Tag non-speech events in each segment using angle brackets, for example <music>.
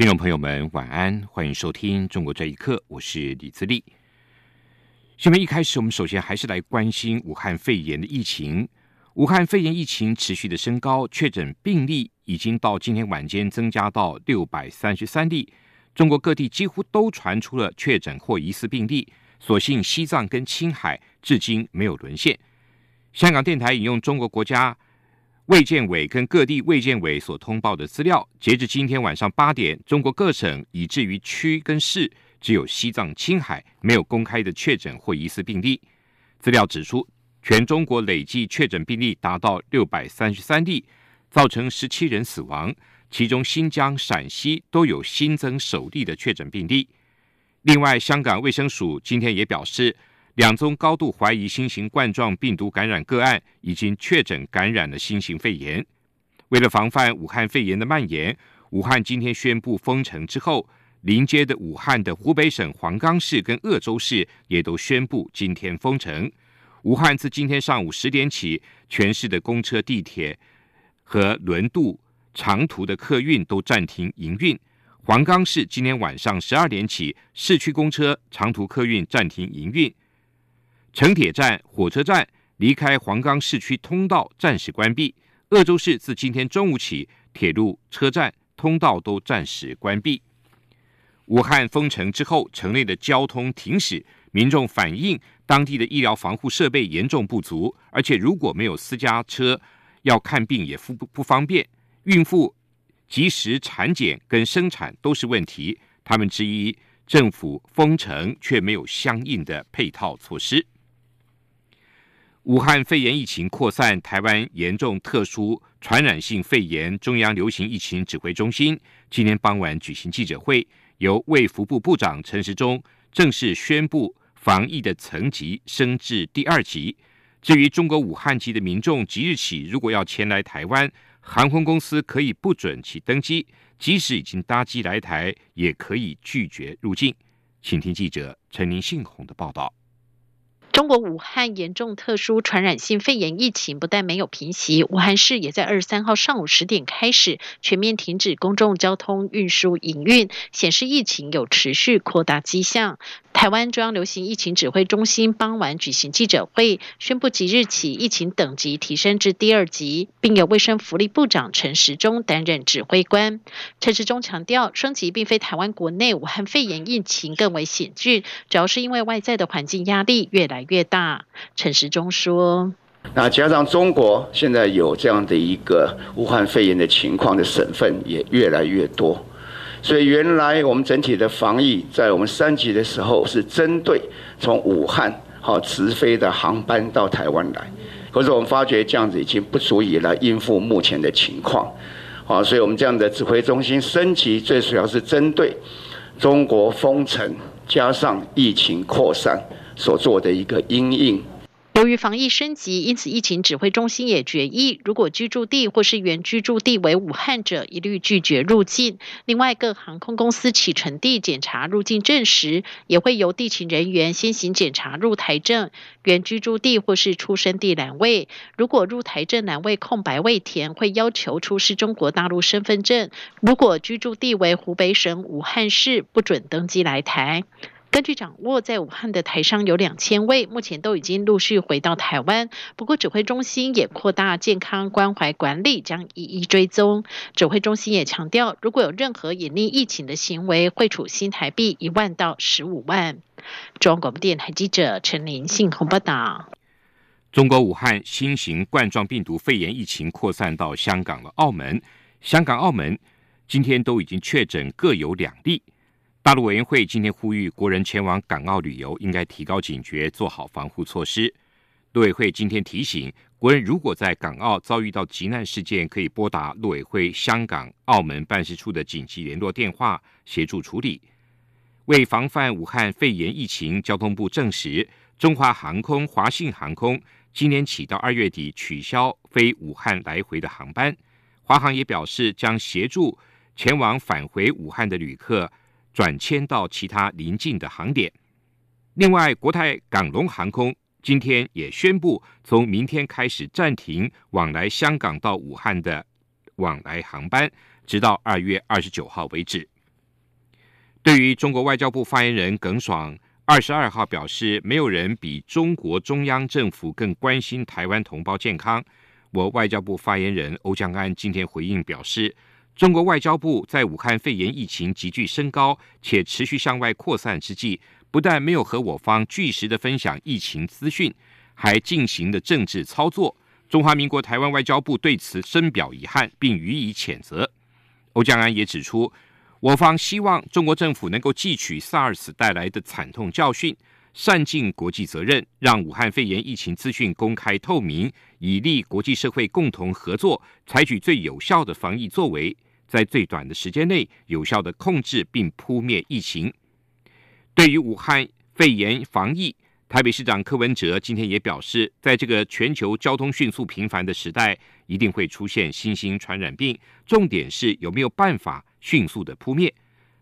听众朋友们，晚安，欢迎收听《中国这一刻》，我是李自立。新闻一开始，我们首先还是来关心武汉肺炎的疫情。武汉肺炎疫情持续的升高，确诊病例已经到今天晚间增加到六百三十三例。中国各地几乎都传出了确诊或疑似病例，所幸西藏跟青海至今没有沦陷。香港电台引用中国国家。卫健委跟各地卫健委所通报的资料，截至今天晚上八点，中国各省以至于区跟市，只有西藏、青海没有公开的确诊或疑似病例。资料指出，全中国累计确诊病例达到六百三十三例，造成十七人死亡，其中新疆、陕西都有新增首例的确诊病例。另外，香港卫生署今天也表示。两宗高度怀疑新型冠状病毒感染个案已经确诊感染了新型肺炎。为了防范武汉肺炎的蔓延，武汉今天宣布封城之后，临接的武汉的湖北省黄冈市跟鄂州市也都宣布今天封城。武汉自今天上午十点起，全市的公车、地铁和轮渡长途的客运都暂停营运。黄冈市今天晚上十二点起，市区公车、长途客运暂停营运。城铁站、火车站离开黄冈市区通道暂时关闭。鄂州市自今天中午起，铁路、车站通道都暂时关闭。武汉封城之后，城内的交通停驶，民众反映当地的医疗防护设备严重不足，而且如果没有私家车要看病也不不方便，孕妇及时产检跟生产都是问题。他们质疑政府封城却没有相应的配套措施。武汉肺炎疫情扩散，台湾严重特殊传染性肺炎中央流行疫情指挥中心今天傍晚举行记者会，由卫福部部长陈时中正式宣布防疫的层级升至第二级。至于中国武汉籍的民众，即日起如果要前来台湾，航空公司可以不准其登机，即使已经搭机来台，也可以拒绝入境。请听记者陈林信宏的报道。中国武汉严重特殊传染性肺炎疫情不但没有平息，武汉市也在二十三号上午十点开始全面停止公众交通运输营运，显示疫情有持续扩大迹象。台湾中央流行疫情指挥中心傍晚举行记者会，宣布即日起疫情等级提升至第二级，并由卫生福利部长陈时中担任指挥官。陈时中强调，升级并非台湾国内武汉肺炎疫情更为险峻，主要是因为外在的环境压力越来越大。陈时中说：“那加上中国现在有这样的一个武汉肺炎的情况的省份也越来越多。”所以原来我们整体的防疫，在我们三级的时候是针对从武汉好直飞的航班到台湾来，可是我们发觉这样子已经不足以来应付目前的情况，好，所以我们这样的指挥中心升级，最主要是针对中国封城加上疫情扩散所做的一个因应。由于防疫升级，因此疫情指挥中心也决议，如果居住地或是原居住地为武汉者，一律拒绝入境。另外，各航空公司启程地检查入境证时，也会由地勤人员先行检查入台证、原居住地或是出生地栏位。如果入台证栏位空白未填，会要求出示中国大陆身份证。如果居住地为湖北省武汉市，不准登机来台。根据掌握，在武汉的台商有两千位，目前都已经陆续回到台湾。不过，指挥中心也扩大健康关怀管理，将一一追踪。指挥中心也强调，如果有任何隐匿疫情的行为，会处新台币一万到十五万。中央广播电台记者陈林信鸿报道。中国武汉新型冠状病毒肺炎疫情扩散到香港了，澳门、香港、澳门今天都已经确诊各有两例。大陆委员会今天呼吁国人前往港澳旅游，应该提高警觉，做好防护措施。陆委会今天提醒国人，如果在港澳遭遇到急难事件，可以拨打陆委会香港、澳门办事处的紧急联络电话，协助处理。为防范武汉肺炎疫情，交通部证实，中华航空、华信航空今年起到二月底取消飞武汉来回的航班。华航也表示，将协助前往返回武汉的旅客转迁到其他邻近的航点。另外，国泰港龙航空今天也宣布，从明天开始暂停往来香港到武汉的往来航班，直到二月二十九号为止。对于中国外交部发言人耿爽二十二号表示，没有人比中国中央政府更关心台湾同胞健康。我外交部发言人欧江安今天回应表示，中国外交部在武汉肺炎疫情急剧升高且持续向外扩散之际，不但没有和我方据实的分享疫情资讯，还进行了政治操作。中华民国台湾外交部对此深表遗憾，并予以谴责。欧江安也指出。我方希望中国政府能够汲取 SARS 带来的惨痛教训，善尽国际责任，让武汉肺炎疫情资讯公开透明，以利国际社会共同合作，采取最有效的防疫作为，在最短的时间内有效的控制并扑灭疫情。对于武汉肺炎防疫，台北市长柯文哲今天也表示，在这个全球交通迅速频繁的时代，一定会出现新兴传染病，重点是有没有办法。迅速的扑灭，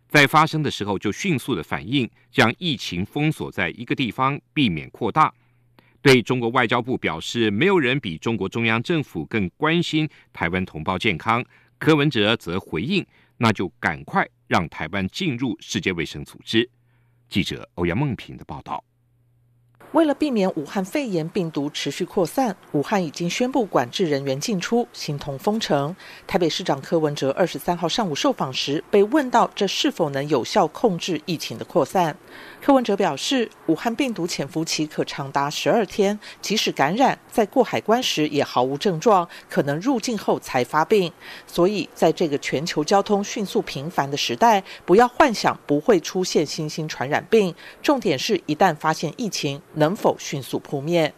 在发生的时候就迅速的反应，将疫情封锁在一个地方，避免扩大。对中国外交部表示，没有人比中国中央政府更关心台湾同胞健康。柯文哲则回应，那就赶快让台湾进入世界卫生组织。记者欧阳梦平的报道。为了避免武汉肺炎病毒持续扩散，武汉已经宣布管制人员进出，形同封城。台北市长柯文哲二十三号上午受访时，被问到这是否能有效控制疫情的扩散。柯文哲表示，武汉病毒潜伏期可长达十二天，即使感染，在过海关时也毫无症状，可能入境后才发病。所以，在这个全球交通迅速频繁的时代，不要幻想不会出现新兴传染病。重点是一旦发现疫情，能否迅速扑灭？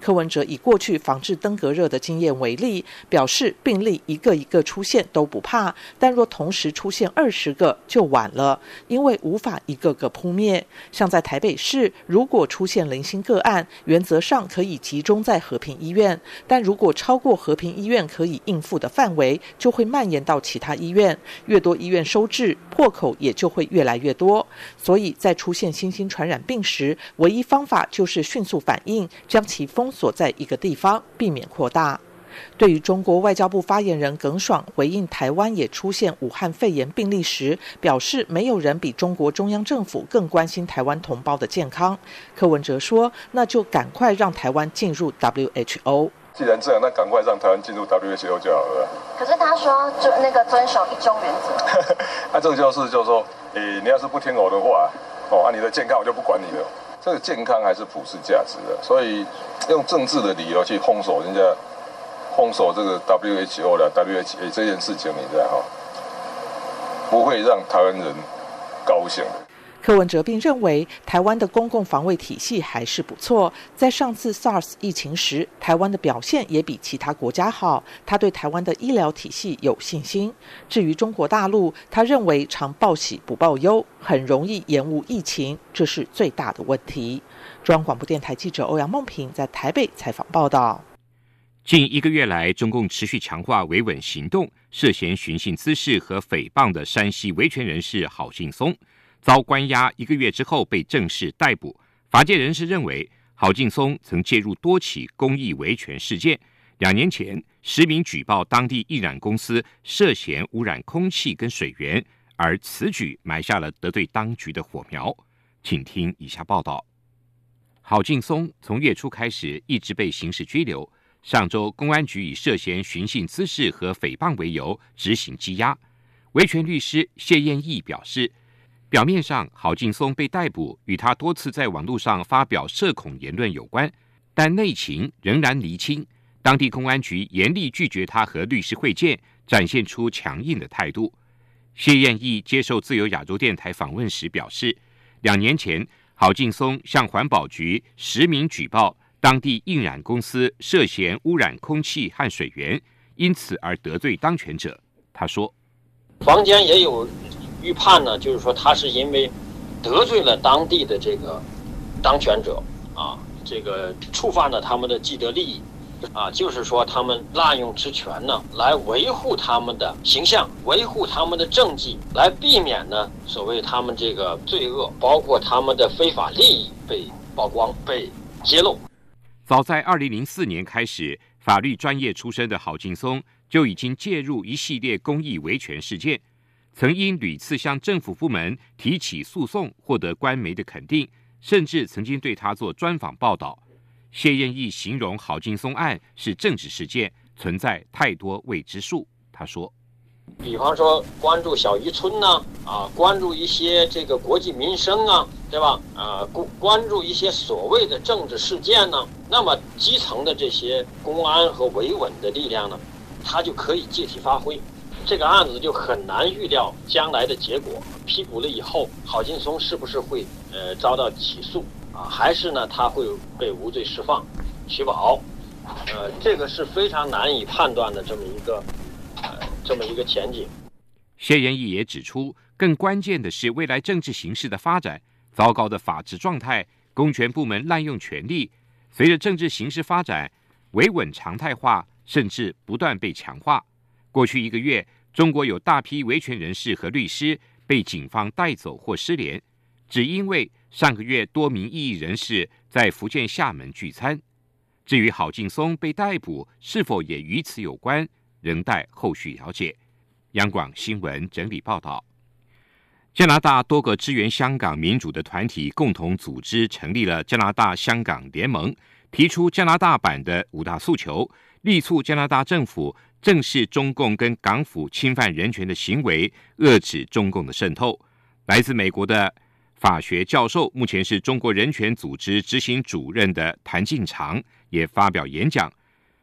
柯文哲以过去防治登革热的经验为例，表示病例一个一个出现都不怕，但若同时出现二十个就晚了，因为无法一个个扑灭。像在台北市，如果出现零星个案，原则上可以集中在和平医院，但如果超过和平医院可以应付的范围，就会蔓延到其他医院，越多医院收治，破口也就会越来越多。所以在出现新兴传染病时，唯一方法就是迅速反应，将封。锁在一个地方，避免扩大。对于中国外交部发言人耿爽回应台湾也出现武汉肺炎病例时，表示没有人比中国中央政府更关心台湾同胞的健康。柯文哲说：“那就赶快让台湾进入 WHO。既然这样，那赶快让台湾进入 WHO 就好了。”可是他说，就那个遵守一中原则。那 <laughs> 这个就是，就是说，诶，你要是不听我的话，哦，啊，你的健康我就不管你了。这个健康还是普世价值的，所以用政治的理由去封锁人家，封锁这个 WHO 的 WHA 这件事情，你知道哈，不会让台湾人高兴的。柯文哲并认为，台湾的公共防卫体系还是不错。在上次 SARS 疫情时，台湾的表现也比其他国家好。他对台湾的医疗体系有信心。至于中国大陆，他认为常报喜不报忧，很容易延误疫情，这是最大的问题。中央广播电台记者欧阳梦平在台北采访报道。近一个月来，中共持续强化维稳行动，涉嫌寻衅滋事和诽谤的山西维权人士郝劲松。遭关押一个月之后被正式逮捕。法界人士认为，郝劲松曾介入多起公益维权事件。两年前，实名举报当地易染公司涉嫌污染空气跟水源，而此举埋下了得罪当局的火苗。请听以下报道：郝劲松从月初开始一直被刑事拘留。上周，公安局以涉嫌寻衅滋事和诽谤为由执行羁押。维权律师谢燕义表示。表面上，郝劲松被逮捕与他多次在网络上发表社恐言论有关，但内情仍然厘清。当地公安局严厉拒绝他和律师会见，展现出强硬的态度。谢燕义接受自由亚洲电台访问时表示，两年前郝劲松向环保局实名举报当地印染公司涉嫌污染空气和水源，因此而得罪当权者。他说：“房间也有。”预判呢，就是说他是因为得罪了当地的这个当权者啊，这个触犯了他们的既得利益。啊，就是说他们滥用职权呢，来维护他们的形象，维护他们的政绩，来避免呢所谓他们这个罪恶，包括他们的非法利益被曝光、被揭露。早在二零零四年开始，法律专业出身的郝劲松就已经介入一系列公益维权事件，曾因屡次向政府部门提起诉讼，获得官媒的肯定，甚至曾经对他做专访报道。谢燕义形容郝劲松案是政治事件，存在太多未知数。他说：“比方说关注小渔村呢，啊，关注一些这个国计民生啊，对吧？啊，关关注一些所谓的政治事件呢，那么基层的这些公安和维稳的力量呢，他就可以借题发挥。这个案子就很难预料将来的结果。批捕了以后，郝劲松是不是会呃遭到起诉？”啊，还是呢，他会被无罪释放、取保，呃，这个是非常难以判断的这么一个，呃，这么一个前景。谢延义也指出，更关键的是未来政治形势的发展，糟糕的法治状态，公权部门滥用权力，随着政治形势发展，维稳常态化，甚至不断被强化。过去一个月，中国有大批维权人士和律师被警方带走或失联，只因为。上个月，多名异议人士在福建厦门聚餐。至于郝劲松被逮捕是否也与此有关，仍待后续了解。央广新闻整理报道：加拿大多个支援香港民主的团体共同组织成立了加拿大香港联盟，提出加拿大版的五大诉求，力促加拿大政府正视中共跟港府侵犯人权的行为，遏制中共的渗透。来自美国的。法学教授，目前是中国人权组织执行主任的谭进长也发表演讲，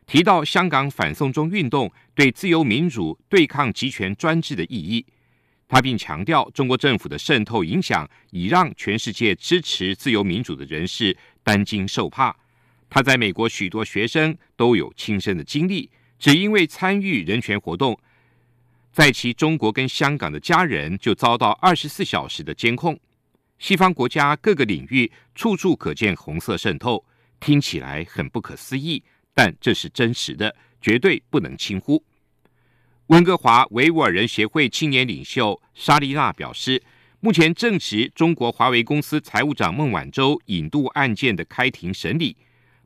提到香港反送中运动对自由民主、对抗集权专制的意义。他并强调，中国政府的渗透影响已让全世界支持自由民主的人士担惊受怕。他在美国许多学生都有亲身的经历，只因为参与人权活动，在其中国跟香港的家人就遭到二十四小时的监控。西方国家各个领域处处可见红色渗透，听起来很不可思议，但这是真实的，绝对不能轻忽。温哥华维吾尔人协会青年领袖沙丽娜表示，目前正值中国华为公司财务长孟晚舟引渡案件的开庭审理，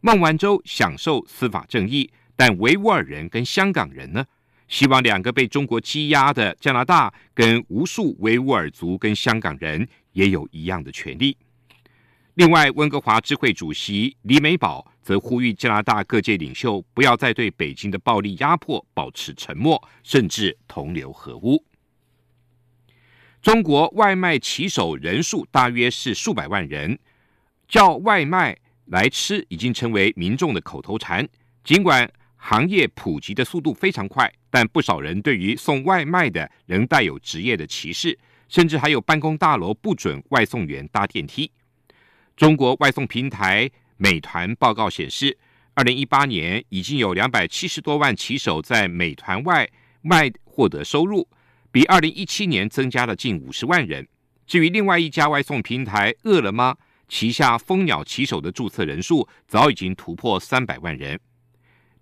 孟晚舟享受司法正义，但维吾尔人跟香港人呢？希望两个被中国欺压的加拿大跟无数维吾尔族跟香港人。也有一样的权利。另外，温哥华智慧主席李美宝则呼吁加拿大各界领袖不要再对北京的暴力压迫保持沉默，甚至同流合污。中国外卖骑手人数大约是数百万人，叫外卖来吃已经成为民众的口头禅。尽管行业普及的速度非常快，但不少人对于送外卖的仍带有职业的歧视。甚至还有办公大楼不准外送员搭电梯。中国外送平台美团报告显示，二零一八年已经有两百七十多万骑手在美团外卖获得收入，比二零一七年增加了近五十万人。至于另外一家外送平台饿了么旗下蜂鸟骑手的注册人数早已经突破三百万人。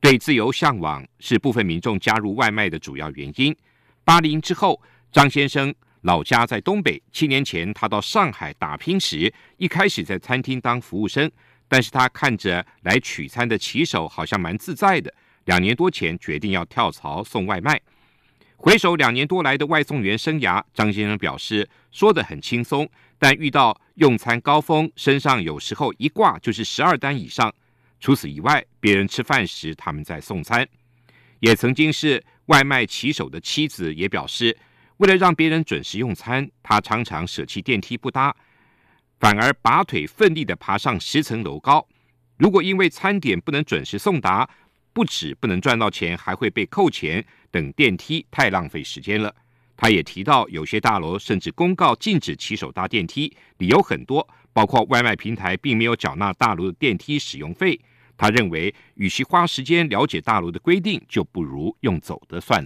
对自由向往是部分民众加入外卖的主要原因。八零之后，张先生。老家在东北，七年前他到上海打拼时，一开始在餐厅当服务生，但是他看着来取餐的骑手好像蛮自在的，两年多前决定要跳槽送外卖。回首两年多来的外送员生涯，张先生表示说得很轻松，但遇到用餐高峰，身上有时候一挂就是十二单以上。除此以外，别人吃饭时他们在送餐。也曾经是外卖骑手的妻子也表示。为了让别人准时用餐，他常常舍弃电梯不搭，反而拔腿奋力的爬上十层楼高。如果因为餐点不能准时送达，不止不能赚到钱，还会被扣钱。等电梯太浪费时间了。他也提到，有些大楼甚至公告禁止骑手搭电梯，理由很多，包括外卖平台并没有缴纳大楼的电梯使用费。他认为，与其花时间了解大陆的规定，就不如用走的算了。